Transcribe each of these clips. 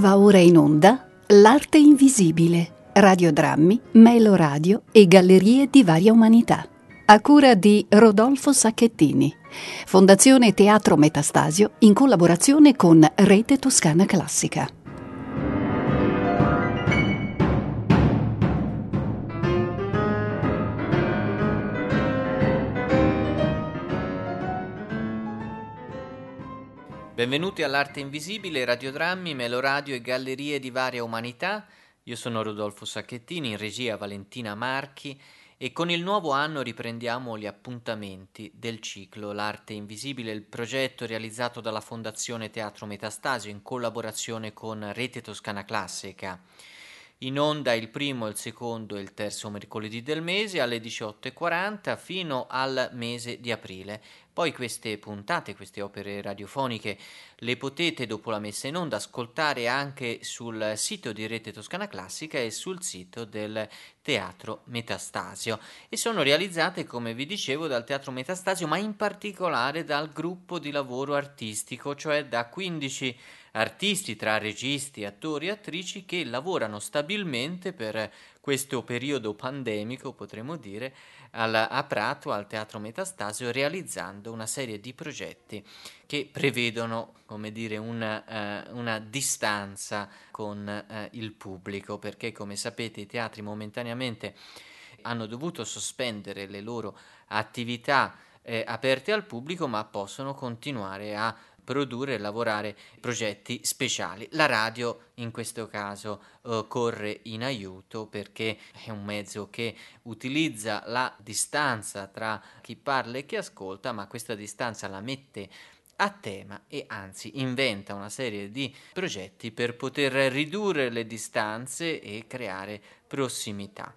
Va ora in onda L'arte invisibile, radiodrammi, meloradio e gallerie di varia umanità. A cura di Rodolfo Sacchettini. Fondazione Teatro Metastasio in collaborazione con Rete Toscana Classica. Benvenuti all'Arte Invisibile, radiodrammi, meloradio e gallerie di varia umanità. Io sono Rodolfo Sacchettini, in regia Valentina Marchi e con il nuovo anno riprendiamo gli appuntamenti del ciclo L'Arte Invisibile, il progetto realizzato dalla Fondazione Teatro Metastasio in collaborazione con Rete Toscana Classica. In onda il primo, il secondo e il terzo mercoledì del mese alle 18.40 fino al mese di aprile. Poi queste puntate, queste opere radiofoniche, le potete dopo la messa in onda ascoltare anche sul sito di Rete Toscana Classica e sul sito del Teatro Metastasio. E sono realizzate, come vi dicevo, dal Teatro Metastasio, ma in particolare dal gruppo di lavoro artistico, cioè da 15 artisti tra registi, attori e attrici che lavorano stabilmente per questo periodo pandemico, potremmo dire, al, a Prato, al Teatro Metastasio, realizzando una serie di progetti che prevedono, come dire, una, uh, una distanza con uh, il pubblico, perché come sapete i teatri momentaneamente hanno dovuto sospendere le loro attività eh, aperte al pubblico, ma possono continuare a produrre e lavorare progetti speciali. La radio in questo caso uh, corre in aiuto perché è un mezzo che utilizza la distanza tra chi parla e chi ascolta, ma questa distanza la mette a tema e anzi inventa una serie di progetti per poter ridurre le distanze e creare prossimità.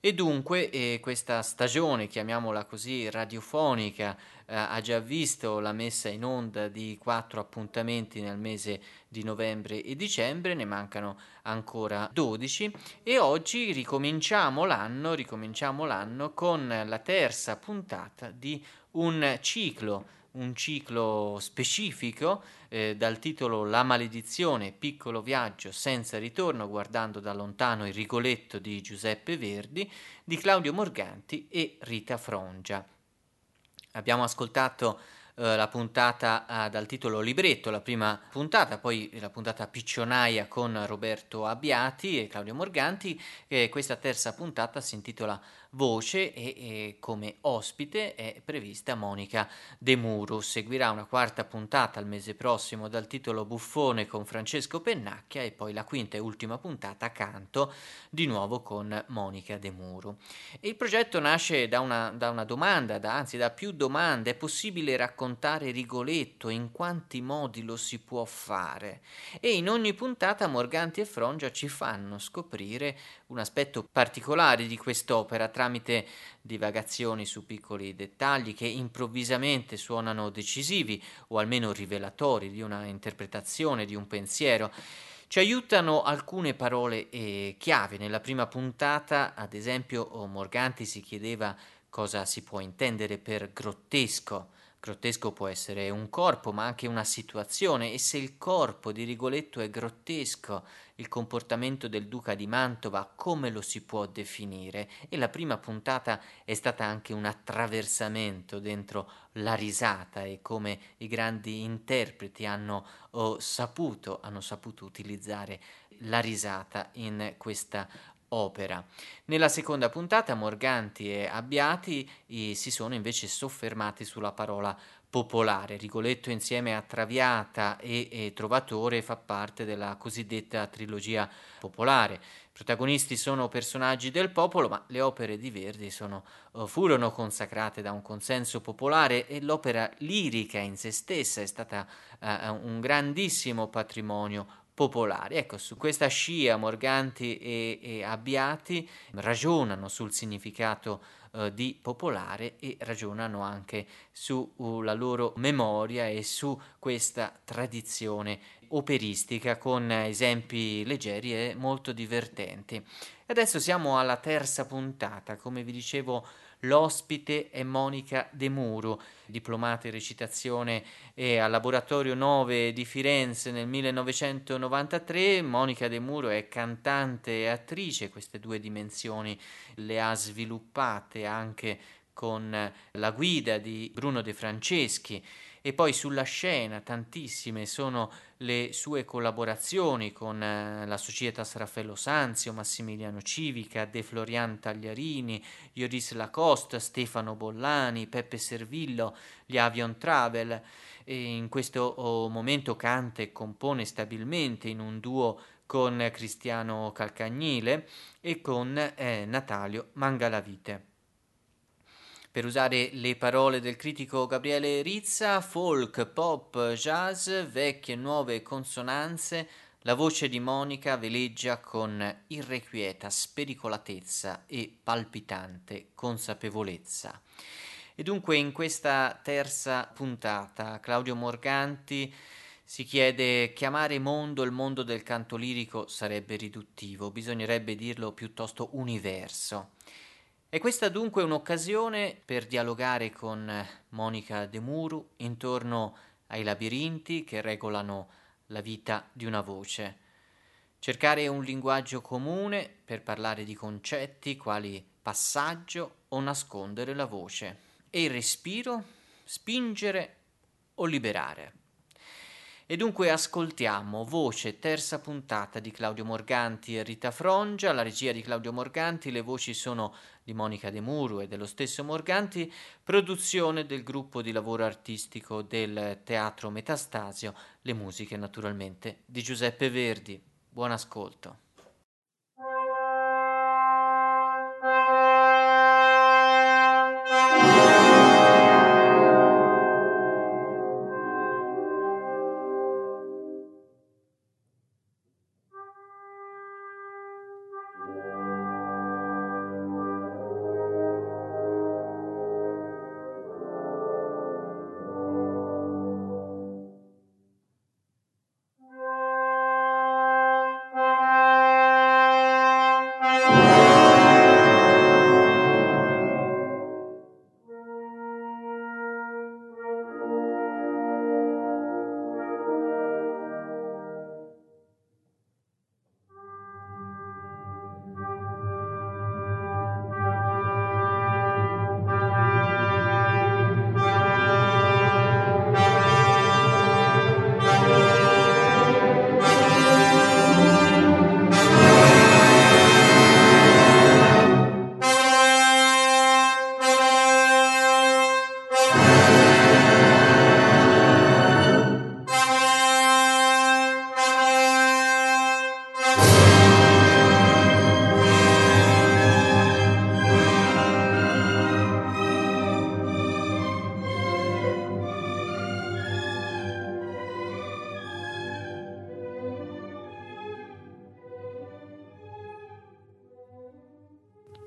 E dunque eh, questa stagione, chiamiamola così, radiofonica, eh, ha già visto la messa in onda di quattro appuntamenti nel mese di novembre e dicembre, ne mancano ancora 12 e oggi ricominciamo l'anno, ricominciamo l'anno con la terza puntata di un ciclo un ciclo specifico eh, dal titolo La maledizione, piccolo viaggio senza ritorno, guardando da lontano il Rigoletto di Giuseppe Verdi, di Claudio Morganti e Rita Frongia. Abbiamo ascoltato eh, la puntata eh, dal titolo Libretto, la prima puntata, poi la puntata Piccionaia con Roberto Abbiati e Claudio Morganti. questa terza puntata si intitola voce e, e, come ospite è prevista Monica De Muro. Seguirà una quarta puntata al mese prossimo dal titolo Buffone con Francesco Pennacchia e poi la quinta e ultima puntata Canto di nuovo con Monica De Muro. il progetto nasce da una, da una domanda, da, anzi da più domande. È possibile raccontare Rigoletto? In quanti modi lo si può fare? E in ogni puntata Morganti e Frongia ci fanno scoprire un aspetto particolare di quest'opera tramite divagazioni su piccoli dettagli che improvvisamente suonano decisivi o almeno rivelatori di una interpretazione, di un pensiero. Ci aiutano alcune parole eh, chiave. Nella prima puntata, ad esempio, Morganti si chiedeva cosa si può intendere per grottesco. Grottesco può essere un corpo, ma anche una situazione, e se il corpo di Rigoletto è grottesco, il comportamento del duca di Mantova come lo si può definire? E la prima puntata è stata anche un attraversamento dentro la risata e come i grandi interpreti hanno oh, saputo, hanno saputo utilizzare la risata in questa opera. Nella seconda puntata Morganti e Abbiati i, si sono invece soffermati sulla parola popolare. Rigoletto insieme a Traviata e, e, Trovatore fa parte della cosiddetta trilogia popolare. I protagonisti sono personaggi del popolo, ma le opere di Verdi sono, uh, furono consacrate da un consenso popolare e l'opera lirica in se stessa è stata uh, un grandissimo patrimonio popolari. Ecco, su questa scia Morganti e, e Abbiati ragionano sul significato eh, di popolare e ragionano anche sulla uh, loro memoria e su questa tradizione operistica con esempi leggeri e molto divertenti. Adesso siamo alla terza puntata, come vi dicevo L'ospite è Monica De Muro, diplomata in recitazione e al Laboratorio 9 di Firenze nel 1993. Monica De Muro è cantante e attrice, queste due dimensioni le ha sviluppate anche con la guida di Bruno De Franceschi e poi sulla scena tantissime sono le sue collaborazioni con eh, la Societas Raffaello Sanzio, Massimiliano Civica, De Florian Tagliarini, Ioris Lacoste, Stefano Bollani, Peppe Servillo, gli Avion Travel. E in questo oh, momento canta e compone stabilmente in un duo con Cristiano Calcagnile e con eh, Natalio Mangalavite. Per usare le parole del critico Gabriele Rizza, folk, pop, jazz, vecchie e nuove consonanze, la voce di Monica veleggia con irrequieta spericolatezza e palpitante consapevolezza. E dunque in questa terza puntata Claudio Morganti si chiede chiamare mondo il mondo del canto lirico sarebbe riduttivo, bisognerebbe dirlo piuttosto universo. E questa dunque è un'occasione per dialogare con Monica De Muru intorno ai labirinti che regolano la vita di una voce. Cercare un linguaggio comune per parlare di concetti quali passaggio o nascondere la voce e il respiro, spingere o liberare. E dunque ascoltiamo Voce, terza puntata di Claudio Morganti e Rita Frongia, la regia di Claudio Morganti, le voci sono di Monica De Muro e dello stesso Morganti, produzione del gruppo di lavoro artistico del Teatro Metastasio, le musiche naturalmente di Giuseppe Verdi. Buon ascolto.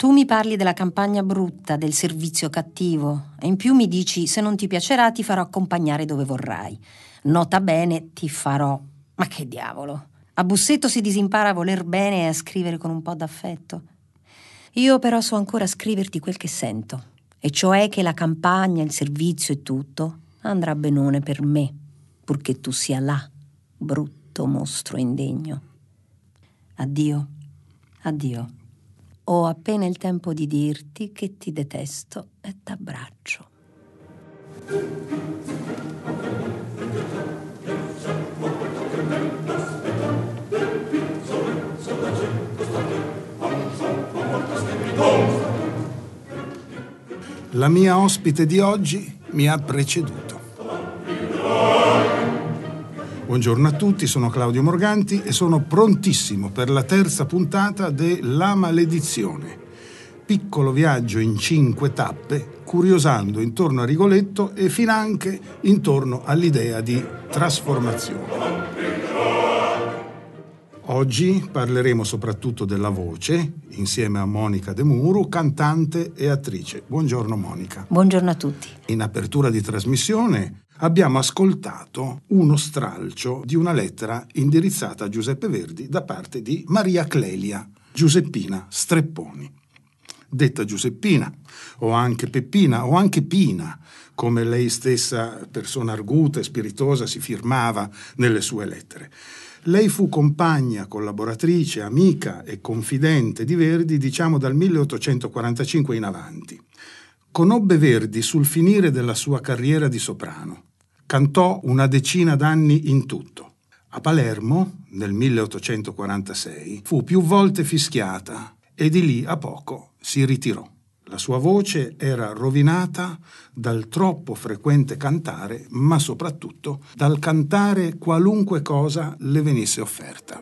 Mi parli della campagna brutta, del servizio cattivo e in più mi dici se non ti piacerà ti farò accompagnare dove vorrai. Nota bene, ti farò. Ma che diavolo? A Bussetto si disimpara a voler bene e a scrivere con un po' d'affetto. Io però so ancora scriverti quel che sento, e cioè che la campagna, il servizio e tutto andrà benone per me, purché tu sia là, brutto mostro indegno. Addio, addio. Ho appena il tempo di dirti che ti detesto e t'abbraccio. La mia ospite di oggi mi ha preceduto. Buongiorno a tutti, sono Claudio Morganti e sono prontissimo per la terza puntata de La Maledizione. Piccolo viaggio in cinque tappe, curiosando intorno a Rigoletto e finanche intorno all'idea di trasformazione. Oggi parleremo soprattutto della voce, insieme a Monica De Muro, cantante e attrice. Buongiorno Monica. Buongiorno a tutti. In apertura di trasmissione abbiamo ascoltato uno stralcio di una lettera indirizzata a Giuseppe Verdi da parte di Maria Clelia, Giuseppina Strepponi. Detta Giuseppina, o anche Peppina, o anche Pina, come lei stessa, persona arguta e spiritosa, si firmava nelle sue lettere. Lei fu compagna, collaboratrice, amica e confidente di Verdi, diciamo dal 1845 in avanti. Conobbe Verdi sul finire della sua carriera di soprano. Cantò una decina d'anni in tutto. A Palermo, nel 1846, fu più volte fischiata e di lì a poco si ritirò. La sua voce era rovinata dal troppo frequente cantare, ma soprattutto dal cantare qualunque cosa le venisse offerta.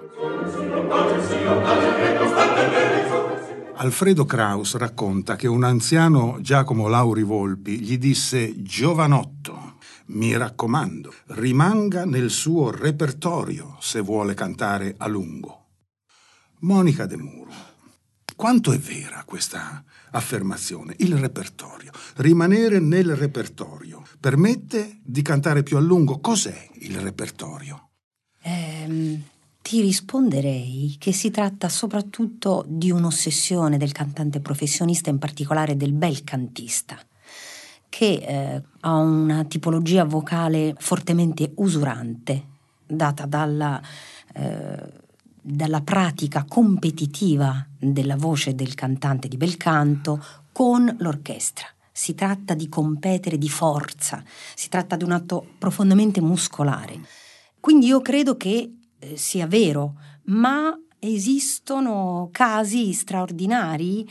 Alfredo Kraus racconta che un anziano Giacomo Lauri Volpi gli disse Giovanotto, mi raccomando, rimanga nel suo repertorio se vuole cantare a lungo. Monica De Muro. Quanto è vera questa affermazione? Il repertorio. Rimanere nel repertorio permette di cantare più a lungo. Cos'è il repertorio? Ehm, ti risponderei che si tratta soprattutto di un'ossessione del cantante professionista, in particolare del bel cantista che eh, ha una tipologia vocale fortemente usurante, data dalla, eh, dalla pratica competitiva della voce del cantante di bel canto con l'orchestra. Si tratta di competere di forza, si tratta di un atto profondamente muscolare. Quindi io credo che eh, sia vero, ma esistono casi straordinari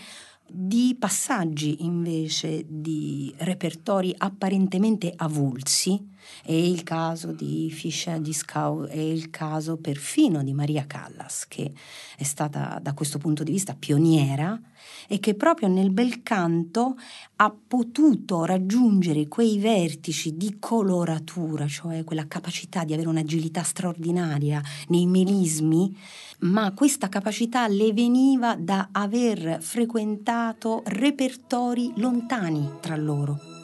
di passaggi invece di repertori apparentemente avulsi, è il caso di Fischer Discau, è il caso perfino di Maria Callas, che è stata da questo punto di vista pioniera e che proprio nel bel canto ha potuto raggiungere quei vertici di coloratura, cioè quella capacità di avere un'agilità straordinaria nei melismi, ma questa capacità le veniva da aver frequentato repertori lontani tra loro.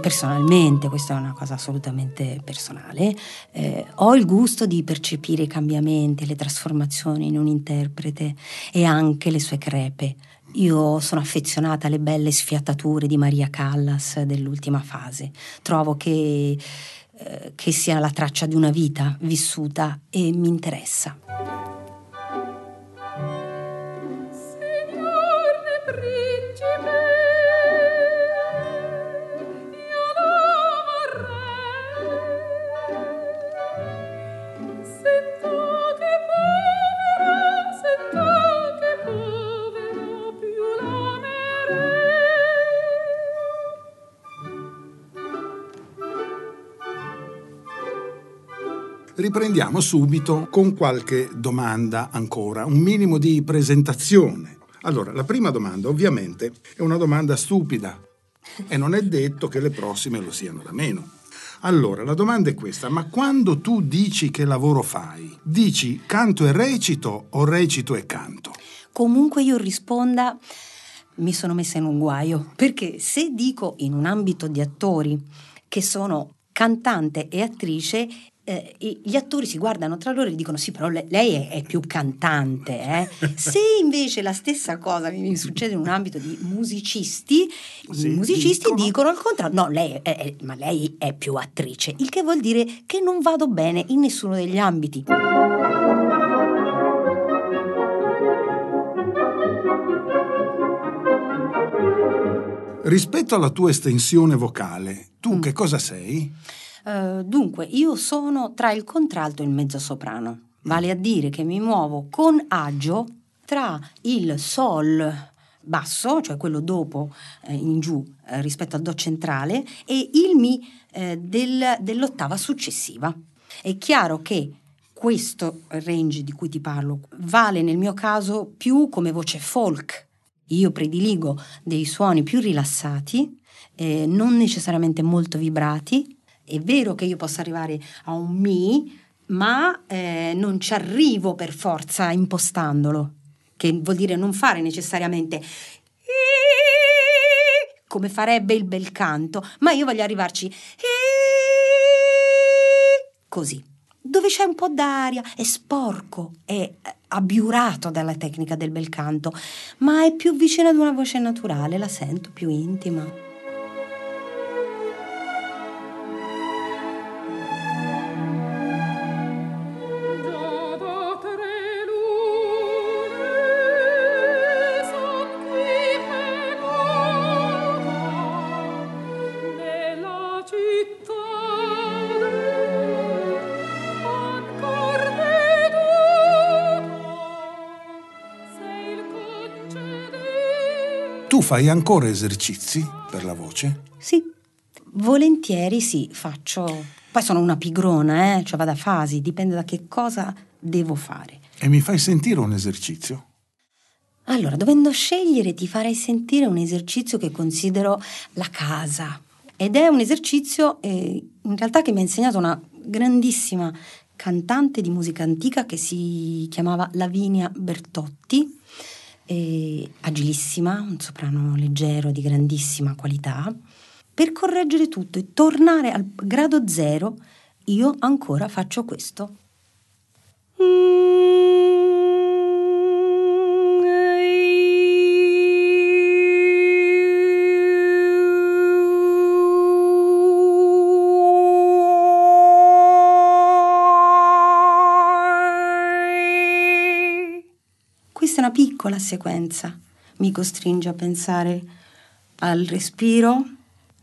Personalmente, questa è una cosa assolutamente personale, eh, ho il gusto di percepire i cambiamenti, le trasformazioni in un interprete e anche le sue crepe. Io sono affezionata alle belle sfiatature di Maria Callas dell'ultima fase. Trovo che, eh, che sia la traccia di una vita vissuta e mi interessa. Riprendiamo subito con qualche domanda ancora, un minimo di presentazione. Allora, la prima domanda ovviamente è una domanda stupida e non è detto che le prossime lo siano da meno. Allora, la domanda è questa, ma quando tu dici che lavoro fai, dici canto e recito o recito e canto? Comunque io risponda, mi sono messa in un guaio, perché se dico in un ambito di attori che sono cantante e attrice, eh, gli attori si guardano tra loro e dicono sì però lei è, è più cantante eh? se invece la stessa cosa mi, succede in un ambito di musicisti sì, i musicisti dicono. dicono il contrario no lei è, è, ma lei è più attrice il che vuol dire che non vado bene in nessuno degli ambiti rispetto alla tua estensione vocale tu mm. che cosa sei? Uh, dunque, io sono tra il contralto e il mezzosoprano, vale a dire che mi muovo con agio tra il sol basso, cioè quello dopo eh, in giù eh, rispetto al Do centrale, e il Mi eh, del, dell'ottava successiva. È chiaro che questo range di cui ti parlo vale nel mio caso più come voce folk. Io prediligo dei suoni più rilassati, eh, non necessariamente molto vibrati. È vero che io posso arrivare a un Mi, ma eh, non ci arrivo per forza impostandolo che vuol dire non fare necessariamente come farebbe il bel canto, ma io voglio arrivarci così, dove c'è un po' d'aria, è sporco, è abbiurato dalla tecnica del bel canto, ma è più vicino ad una voce naturale, la sento più intima. Fai ancora esercizi per la voce? Sì, volentieri sì, faccio. Poi sono una pigrona, eh? cioè vado a fasi, dipende da che cosa devo fare. E mi fai sentire un esercizio? Allora, dovendo scegliere, ti farei sentire un esercizio che considero la casa. Ed è un esercizio eh, in realtà che mi ha insegnato una grandissima cantante di musica antica che si chiamava Lavinia Bertotti agilissima, un soprano leggero di grandissima qualità, per correggere tutto e tornare al grado zero, io ancora faccio questo. Una piccola sequenza mi costringe a pensare al respiro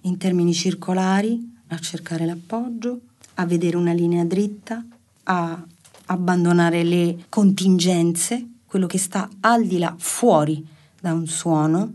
in termini circolari, a cercare l'appoggio, a vedere una linea dritta, a abbandonare le contingenze, quello che sta al di là, fuori da un suono,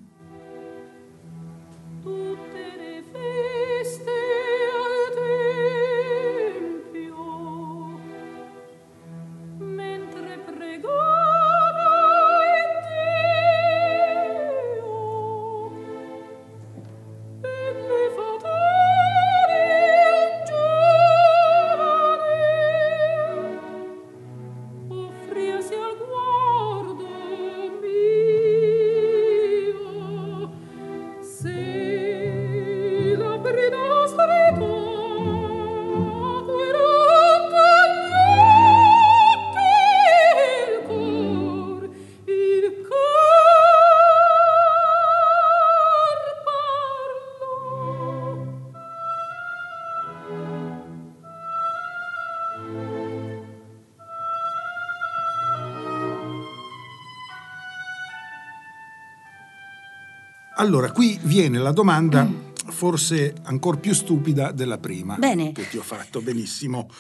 Allora, qui viene la domanda mm. forse ancora più stupida della prima Bene. che ti ho fatto. Benissimo.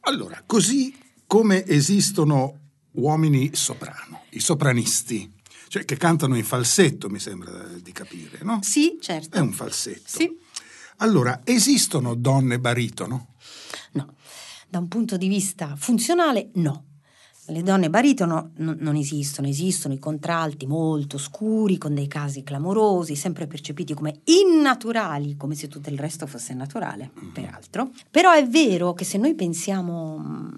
Allora, così come esistono uomini soprano, i sopranisti, cioè che cantano in falsetto, mi sembra di capire, no? Sì, certo. È un falsetto. Sì. Allora, esistono donne baritono? No, da un punto di vista funzionale no. Le donne baritono n- non esistono, esistono i contralti molto scuri, con dei casi clamorosi, sempre percepiti come innaturali, come se tutto il resto fosse naturale, mm-hmm. peraltro. Però è vero che se noi pensiamo mm,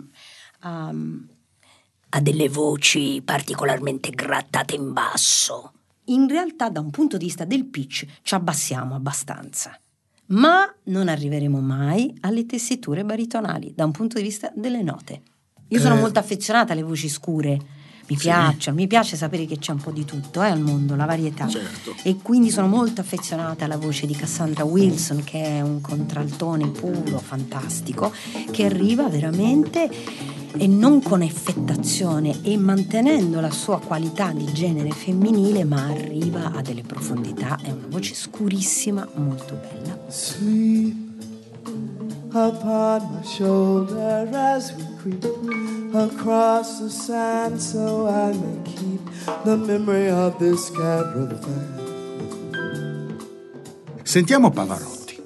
a, a delle voci particolarmente grattate in basso, in realtà da un punto di vista del pitch ci abbassiamo abbastanza. Ma non arriveremo mai alle tessiture baritonali da un punto di vista delle note. Io sono eh. molto affezionata alle voci scure. Mi sì. piacciono, mi piace sapere che c'è un po' di tutto eh, al mondo, la varietà. Certo. E quindi sono molto affezionata alla voce di Cassandra Wilson, che è un contraltone puro, fantastico, che arriva veramente e non con effettazione e mantenendo la sua qualità di genere femminile, ma arriva a delle profondità. È una voce scurissima, molto bella. Sweet upon my shoulder as we creep across the sand so I may keep the memory of this caravan. Sentiamo Pavarotti.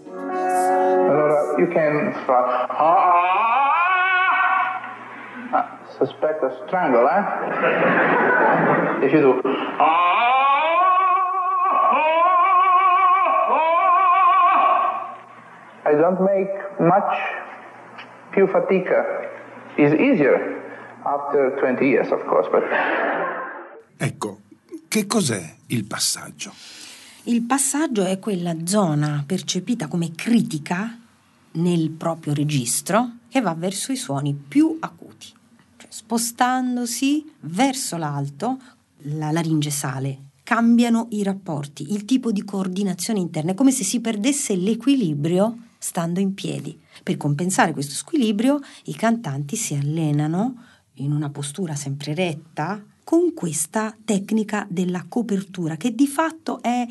Allora, you can fa ah, ah, suspect a strangle, eh? If you do I don't make much più fatica. Is easier after 20 years, of course, but... Ecco, che cos'è il passaggio? Il passaggio è quella zona percepita come critica nel proprio registro che va verso i suoni più acuti. Cioè, spostandosi verso l'alto, la laringe sale, cambiano i rapporti, il tipo di coordinazione interna, è come se si perdesse l'equilibrio stando in piedi. Per compensare questo squilibrio, i cantanti si allenano in una postura sempre retta con questa tecnica della copertura che di fatto è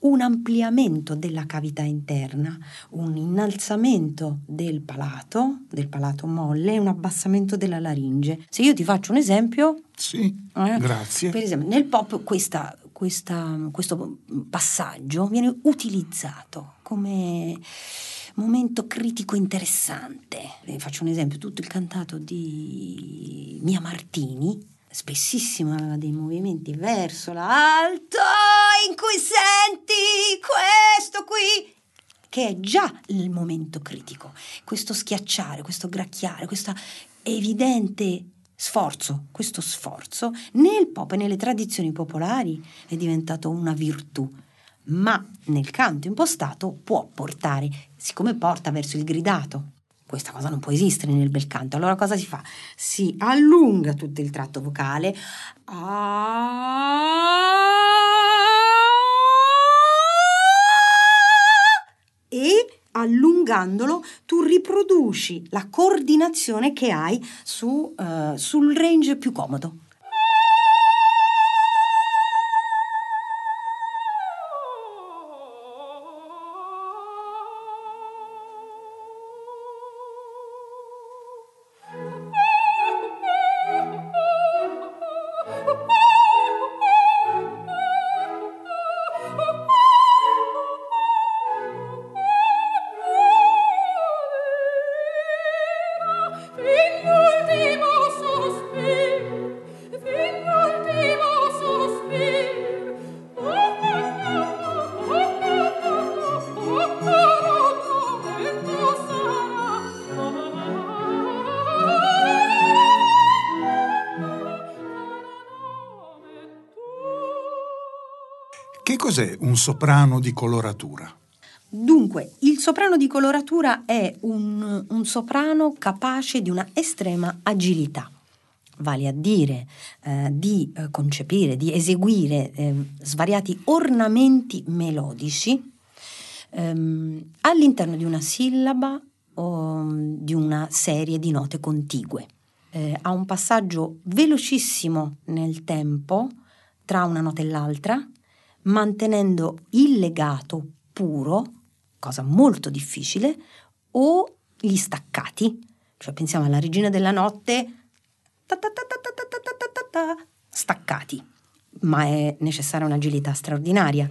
un ampliamento della cavità interna, un innalzamento del palato, del palato molle e un abbassamento della laringe. Se io ti faccio un esempio... Sì, eh, grazie. Per esempio, nel pop questa, questa, questo passaggio viene utilizzato come momento critico interessante. Vi faccio un esempio, tutto il cantato di Mia Martini, spessissimo aveva dei movimenti verso l'alto in cui senti questo qui che è già il momento critico, questo schiacciare, questo gracchiare, questo evidente sforzo, questo sforzo nel pop e nelle tradizioni popolari è diventato una virtù ma nel canto impostato può portare, siccome porta verso il gridato. Questa cosa non può esistere nel bel canto. Allora cosa si fa? Si allunga tutto il tratto vocale. E allungandolo tu riproduci la coordinazione che hai su, uh, sul range più comodo. Cos'è un soprano di coloratura? Dunque, il soprano di coloratura è un, un soprano capace di una estrema agilità vale a dire eh, di eh, concepire, di eseguire eh, svariati ornamenti melodici ehm, all'interno di una sillaba o di una serie di note contigue. Eh, ha un passaggio velocissimo nel tempo tra una nota e l'altra, mantenendo il legato puro, cosa molto difficile, o gli staccati. Cioè pensiamo alla regina della notte, staccati, ma è necessaria un'agilità straordinaria.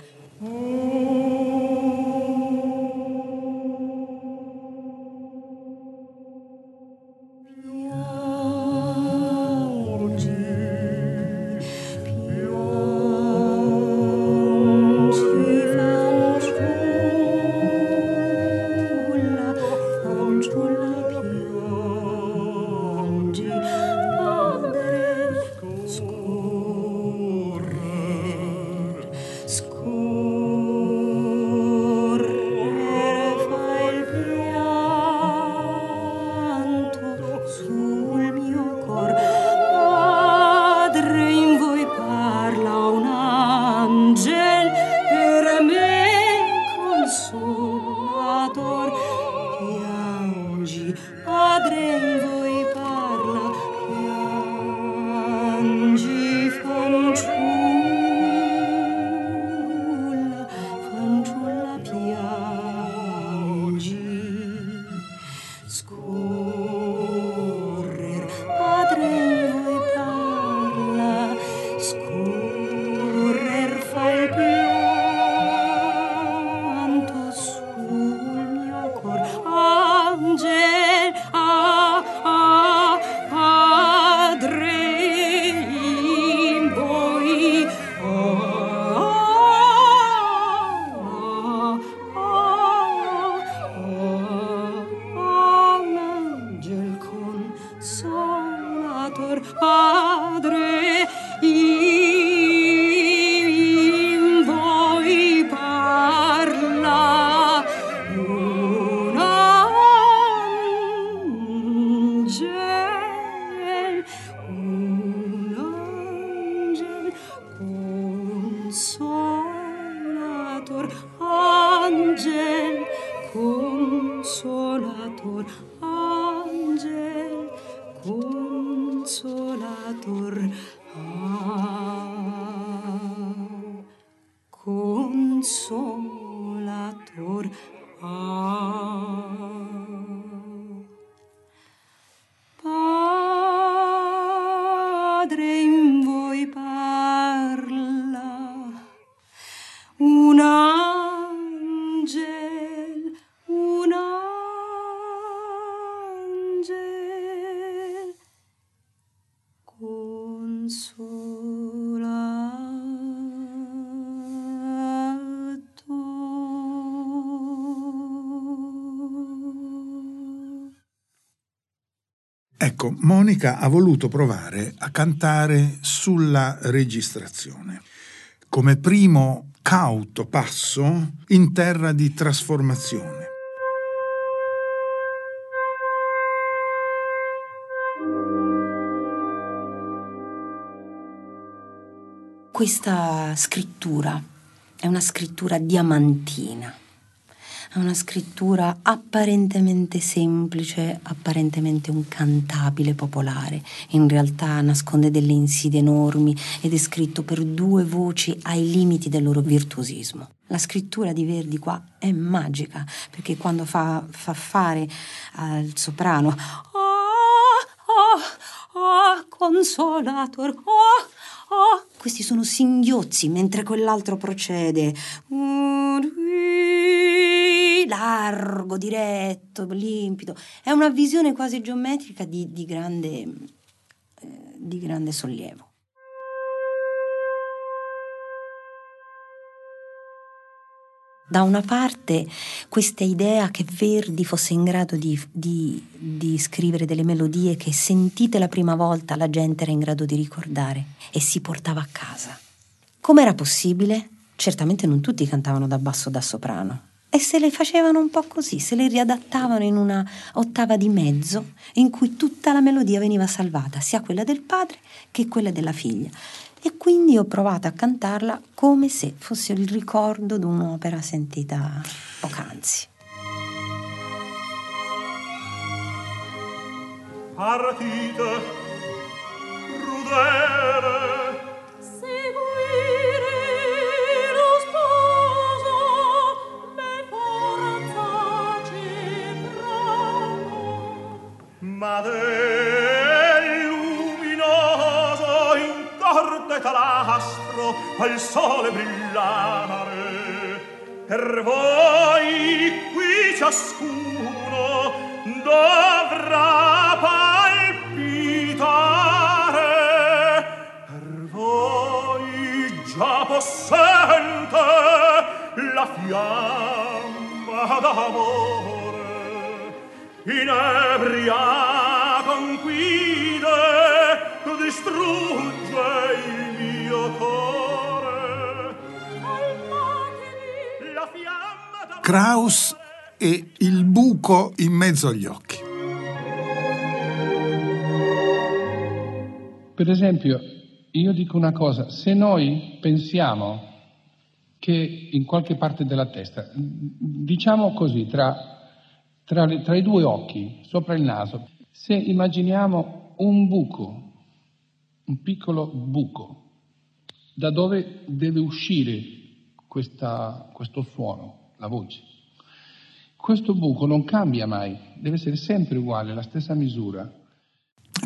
Ecco, Monica ha voluto provare a cantare sulla registrazione, come primo cauto passo in terra di trasformazione. Questa scrittura è una scrittura diamantina, è una scrittura apparentemente semplice, apparentemente un cantabile popolare, in realtà nasconde delle insidie enormi ed è scritto per due voci ai limiti del loro virtuosismo. La scrittura di Verdi qua è magica perché quando fa, fa fare al soprano "Ah, ah, ah, consolator, ah, ah", questi sono singhiozzi mentre quell'altro procede largo, diretto, limpido. È una visione quasi geometrica di, di grande, eh, di grande sollievo. Da una parte questa idea che Verdi fosse in grado di, di, di, scrivere delle melodie che sentite la prima volta la gente era in grado di ricordare e si portava a casa. Com'era possibile? Certamente non tutti cantavano da basso o da soprano. E se le facevano un po' così, se le riadattavano in una ottava di mezzo in cui tutta la melodia veniva salvata, sia quella del padre che quella della figlia e quindi ho provato a cantarla come se fosse il ricordo di un'opera sentita poc'anzi. Partite, per voi qui ciascuno buco in mezzo agli occhi. Per esempio, io dico una cosa, se noi pensiamo che in qualche parte della testa, diciamo così, tra, tra, le- tra i due occhi, sopra il naso, se immaginiamo un buco, un piccolo buco, da dove deve uscire questa- questo suono, la voce, questo buco non cambia mai, deve essere sempre uguale, la stessa misura.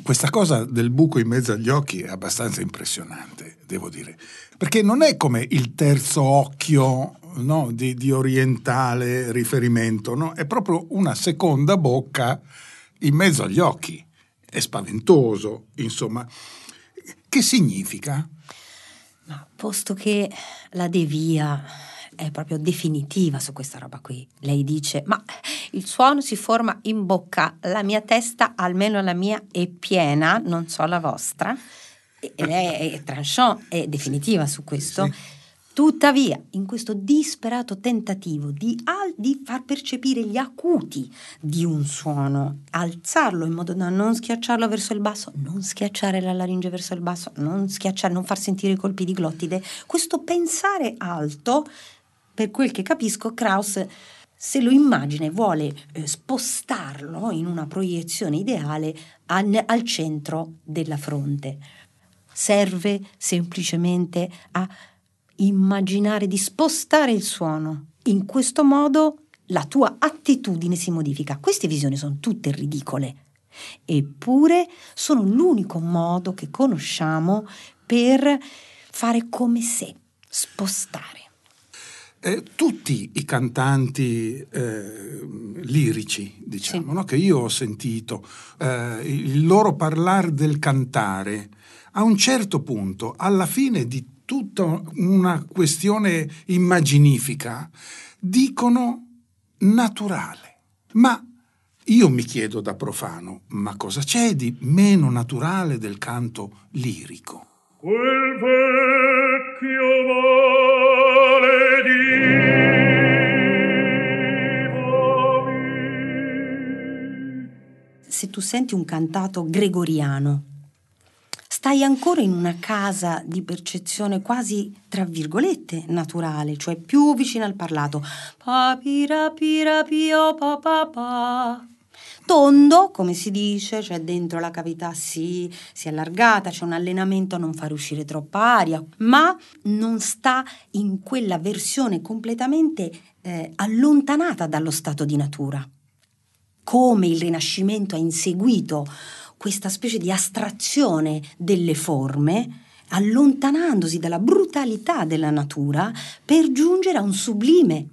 Questa cosa del buco in mezzo agli occhi è abbastanza impressionante, devo dire, perché non è come il terzo occhio no, di, di orientale riferimento, no? è proprio una seconda bocca in mezzo agli occhi. È spaventoso, insomma. Che significa? Ma posto che la devia è proprio definitiva su questa roba qui, lei dice: Ma il suono si forma in bocca, la mia testa, almeno la mia, è piena, non so la vostra. E lei è tranchant, è definitiva su questo. Tuttavia, in questo disperato tentativo di, al- di far percepire gli acuti di un suono, alzarlo in modo da non schiacciarlo verso il basso, non schiacciare la laringe verso il basso, non schiacciare, non far sentire i colpi di glottide, questo pensare alto Per quel che capisco, Krauss se lo immagina e vuole eh, spostarlo in una proiezione ideale al, al centro della fronte. Serve semplicemente a immaginare di spostare il suono. In questo modo la tua attitudine si modifica. Queste visioni sono tutte ridicole, eppure sono l'unico modo che conosciamo per fare come se, spostare. Eh, tutti i cantanti eh, lirici, diciamo, sì. no? che io ho sentito, eh, il loro parlare del cantare, a un certo punto, alla fine di tutta una questione immaginifica, dicono naturale. Ma io mi chiedo da profano, ma cosa c'è di meno naturale del canto lirico? Quel vecchio tu senti un cantato gregoriano, stai ancora in una casa di percezione quasi, tra virgolette, naturale, cioè più vicina al parlato. Tondo, come si dice, cioè dentro la cavità si, si è allargata, c'è un allenamento a non far uscire troppa aria, ma non sta in quella versione completamente eh, allontanata dallo stato di natura. Come il Rinascimento ha inseguito questa specie di astrazione delle forme, allontanandosi dalla brutalità della natura per giungere a un sublime.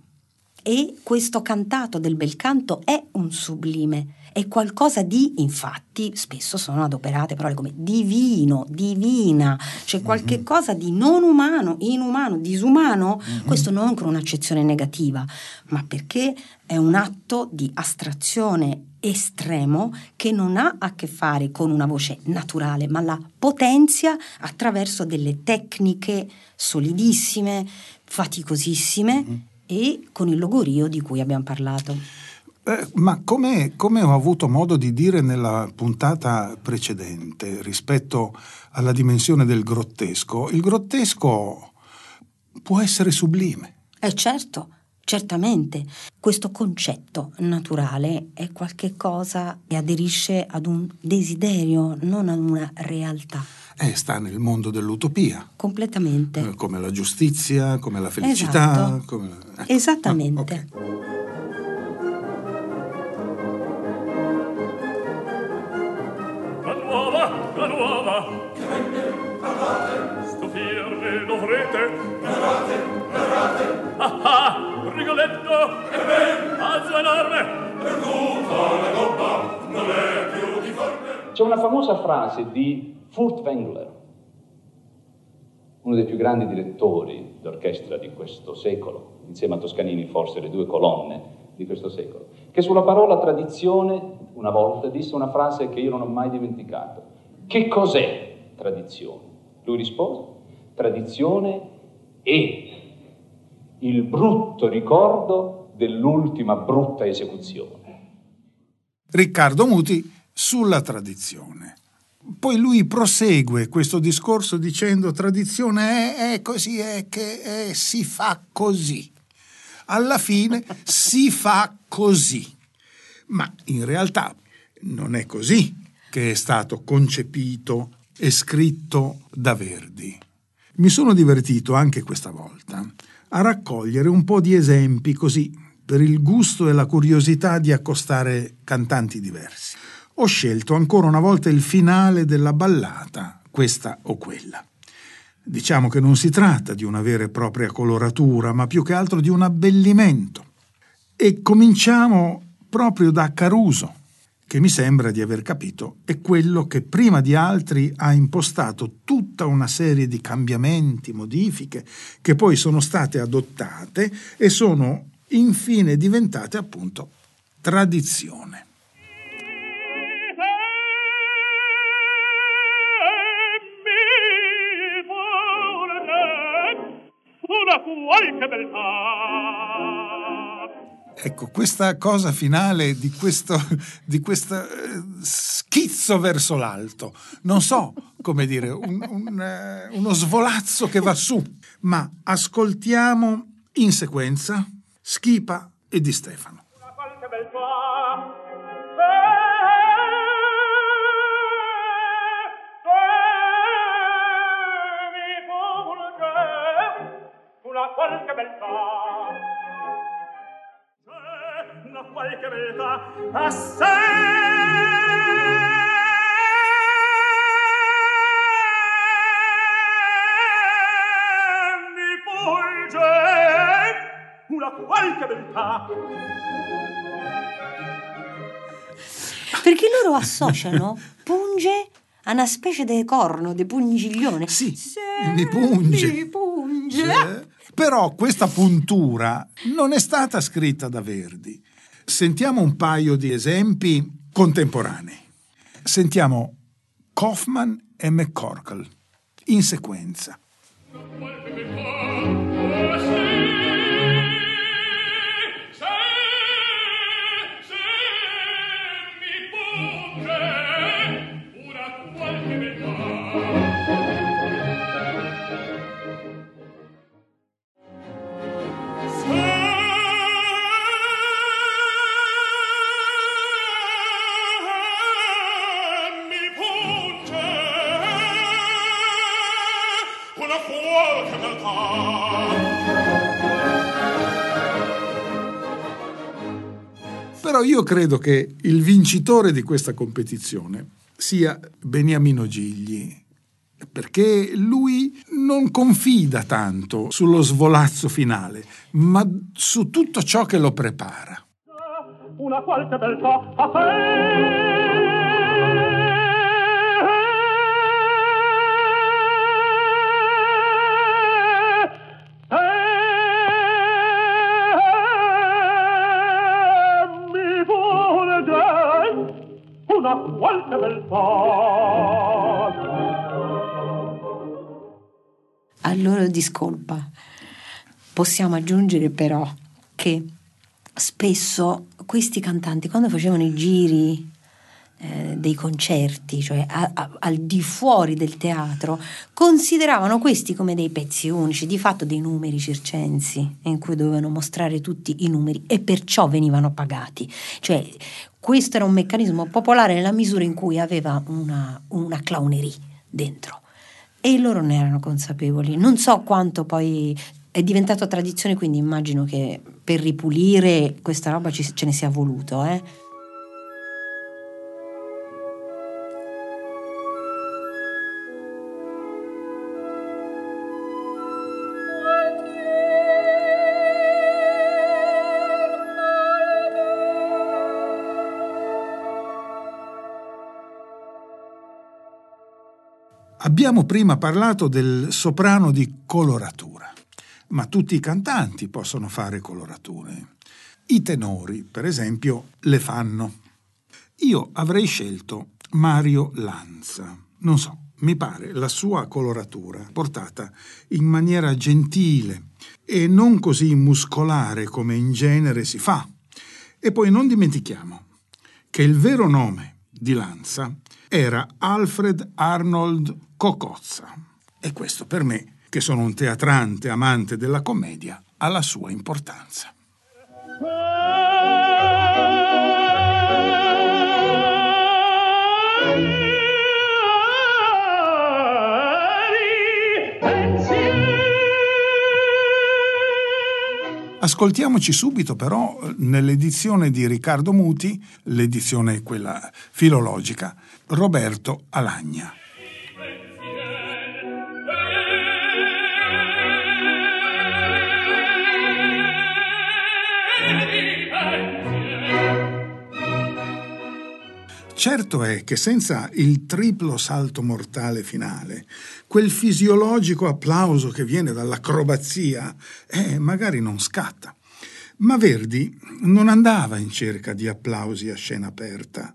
E questo cantato del bel canto è un sublime è qualcosa di, infatti, spesso sono adoperate parole come divino, divina, cioè qualche mm-hmm. cosa di non umano, inumano, disumano, mm-hmm. questo non con un'accezione negativa, ma perché è un atto di astrazione estremo che non ha a che fare con una voce naturale, ma la potenzia attraverso delle tecniche solidissime, faticosissime mm-hmm. e con il logorio di cui abbiamo parlato. Eh, ma come, come, ho avuto modo di dire nella puntata precedente rispetto alla dimensione del grottesco, il grottesco può essere sublime. Eh certo, certamente. Questo concetto naturale è qualcosa che aderisce ad un desiderio, non a una realtà. Eh, sta nel mondo dell'utopia. Completamente. Eh, come la giustizia, come la felicità. Esatto. Come... Ecco. Esattamente. Ah, okay. Parlate parlate ah ah Rigoletto. E ben alzo enorme perduta la gobba non è più di forme c'è una famosa frase di Furtwängler uno dei più grandi direttori d'orchestra di questo secolo insieme a Toscanini forse le due colonne di questo secolo che sulla parola tradizione una volta disse una frase che io non ho mai dimenticato. Che cos'è tradizione? Lui rispose, tradizione è il brutto ricordo dell'ultima brutta esecuzione. Riccardo Muti sulla tradizione. Poi lui prosegue questo discorso dicendo tradizione è, è così, è che è, si fa così. Alla fine si fa così. Ma in realtà non è così che è stato concepito e scritto da Verdi. Mi sono divertito anche questa volta a raccogliere un po' di esempi così per il gusto e la curiosità di accostare cantanti diversi. Ho scelto ancora una volta il finale della ballata, questa o quella. Diciamo che non si tratta di una vera e propria coloratura, ma più che altro di un abbellimento. E cominciamo proprio da Caruso, che mi sembra di aver capito è quello che prima di altri ha impostato tutta una serie di cambiamenti, modifiche, che poi sono state adottate e sono infine diventate appunto tradizione. Qualche beltà Ecco, questa cosa finale di questo, di questo eh, schizzo verso l'alto, non so come dire, un, un, uh, uno svolazzo che va su, ma ascoltiamo In sequenza, Schipa e Di Stefano. Perché loro associano punge a una specie di corno, di pungiglione. Sì, mi punge. Mi punge. Eh, Però questa puntura non è stata scritta da Verdi. Sentiamo un paio di esempi contemporanei. Sentiamo Kaufman e McCorkle in sequenza. mi Però io credo che il vincitore di questa competizione sia Beniamino Gigli, perché lui non confida tanto sullo svolazzo finale, ma su tutto ciò che lo prepara. una qualche beltà a te loro discolpa. Possiamo aggiungere però che spesso questi cantanti, quando facevano i giri eh, dei concerti, cioè a- a- al di fuori del teatro, consideravano questi come dei pezzi unici, di fatto dei numeri circensi, in cui dovevano mostrare tutti i numeri e perciò venivano pagati. Cioè, questo era un meccanismo popolare nella misura in cui aveva una, una clownerie dentro. E loro ne erano consapevoli. Non so quanto poi è diventato tradizione, quindi immagino che per ripulire questa roba ci- ce ne sia voluto. Eh? Abbiamo prima parlato del soprano di coloratura, ma tutti i cantanti possono fare colorature. I tenori, per esempio, le fanno. Io avrei scelto Mario Lanza. Non so, mi pare la sua coloratura portata in maniera gentile e non così muscolare come in genere si fa. E poi non dimentichiamo che il vero nome di Lanza era Alfred Arnold Cocozza. E questo per me, che sono un teatrante amante della commedia, ha la sua importanza. Ascoltiamoci subito però nell'edizione di Riccardo Muti, l'edizione quella filologica, Roberto Alagna. Certo è che senza il triplo salto mortale finale, quel fisiologico applauso che viene dall'acrobazia, eh, magari non scatta. Ma Verdi non andava in cerca di applausi a scena aperta.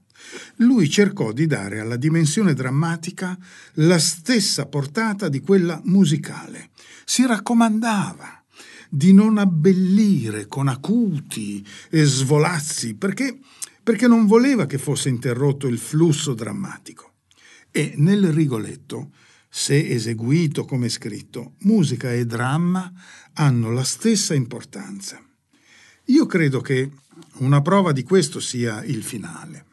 Lui cercò di dare alla dimensione drammatica la stessa portata di quella musicale. Si raccomandava di non abbellire con acuti e svolazzi, perché perché non voleva che fosse interrotto il flusso drammatico. E nel Rigoletto se eseguito come scritto, musica e dramma hanno la stessa importanza. Io credo che una prova di questo sia il finale.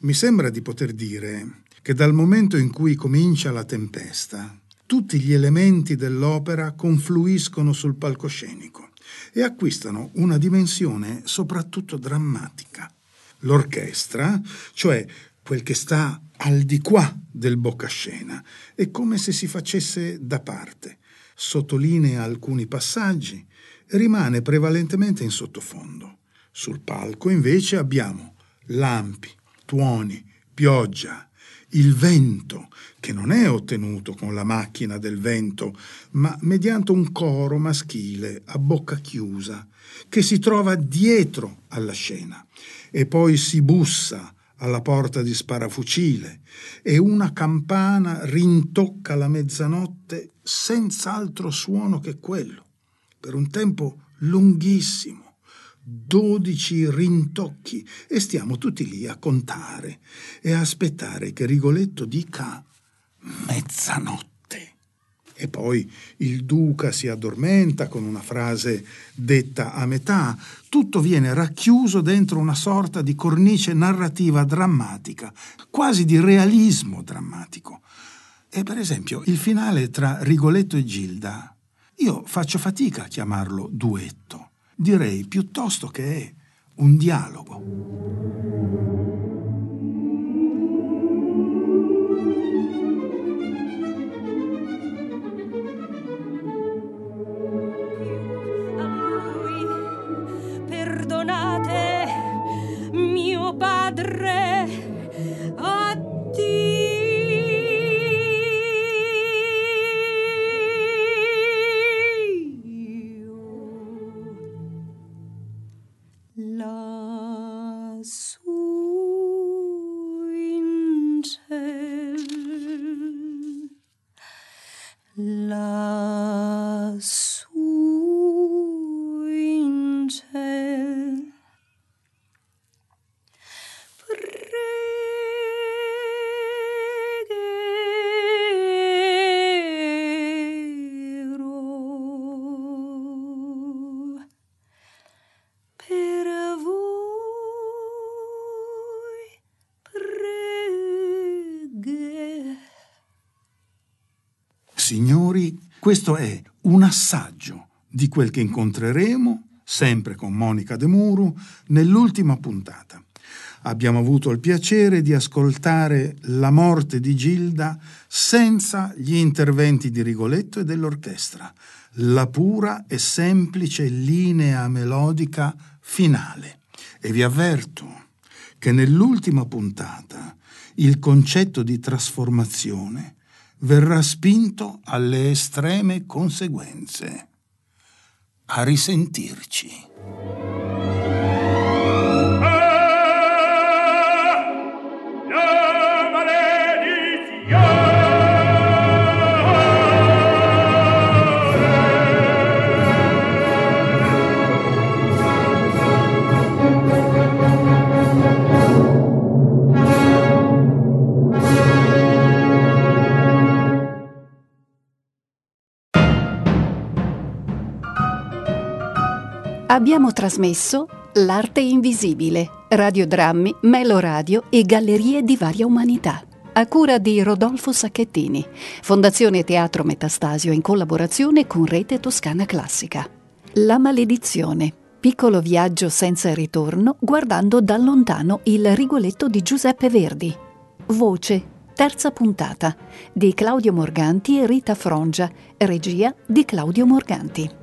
Mi sembra di poter dire che dal momento in cui comincia la tempesta, tutti gli elementi dell'opera confluiscono sul palcoscenico e acquistano una dimensione soprattutto drammatica. L'orchestra, cioè quel che sta al di qua del boccascena, è come se si facesse da parte, sottolinea alcuni passaggi e rimane prevalentemente in sottofondo. Sul palco invece abbiamo lampi, tuoni, pioggia, il vento, che non è ottenuto con la macchina del vento, ma mediante un coro maschile a bocca chiusa, che si trova dietro alla scena e poi si bussa alla porta di sparafucile e una campana rintocca la mezzanotte senza altro suono che quello, per un tempo lunghissimo dodici rintocchi e stiamo tutti lì a contare e a aspettare che Rigoletto dica mezzanotte. E poi il duca si addormenta con una frase detta a metà, tutto viene racchiuso dentro una sorta di cornice narrativa drammatica, quasi di realismo drammatico. E per esempio il finale tra Rigoletto e Gilda, io faccio fatica a chiamarlo duetto direi piuttosto che è un dialogo. Perdonate mio padre questo è un assaggio di quel che incontreremo, sempre con Monica De Muru, nell'ultima puntata. Abbiamo avuto il piacere di ascoltare La morte di Gilda senza gli interventi di Rigoletto e dell'orchestra, la pura e semplice linea melodica finale. E vi avverto che nell'ultima puntata il concetto di trasformazione verrà spinto alle estreme conseguenze. A risentirci. Abbiamo trasmesso L'arte invisibile, radiodrammi, meloradio e gallerie di varia umanità. A cura di Rodolfo Sacchettini, Fondazione Teatro Metastasio in collaborazione con Rete Toscana Classica. La maledizione, piccolo viaggio senza ritorno guardando da lontano il Rigoletto di Giuseppe Verdi. Voce, terza puntata, di Claudio Morganti e Rita Frongia, regia di Claudio Morganti.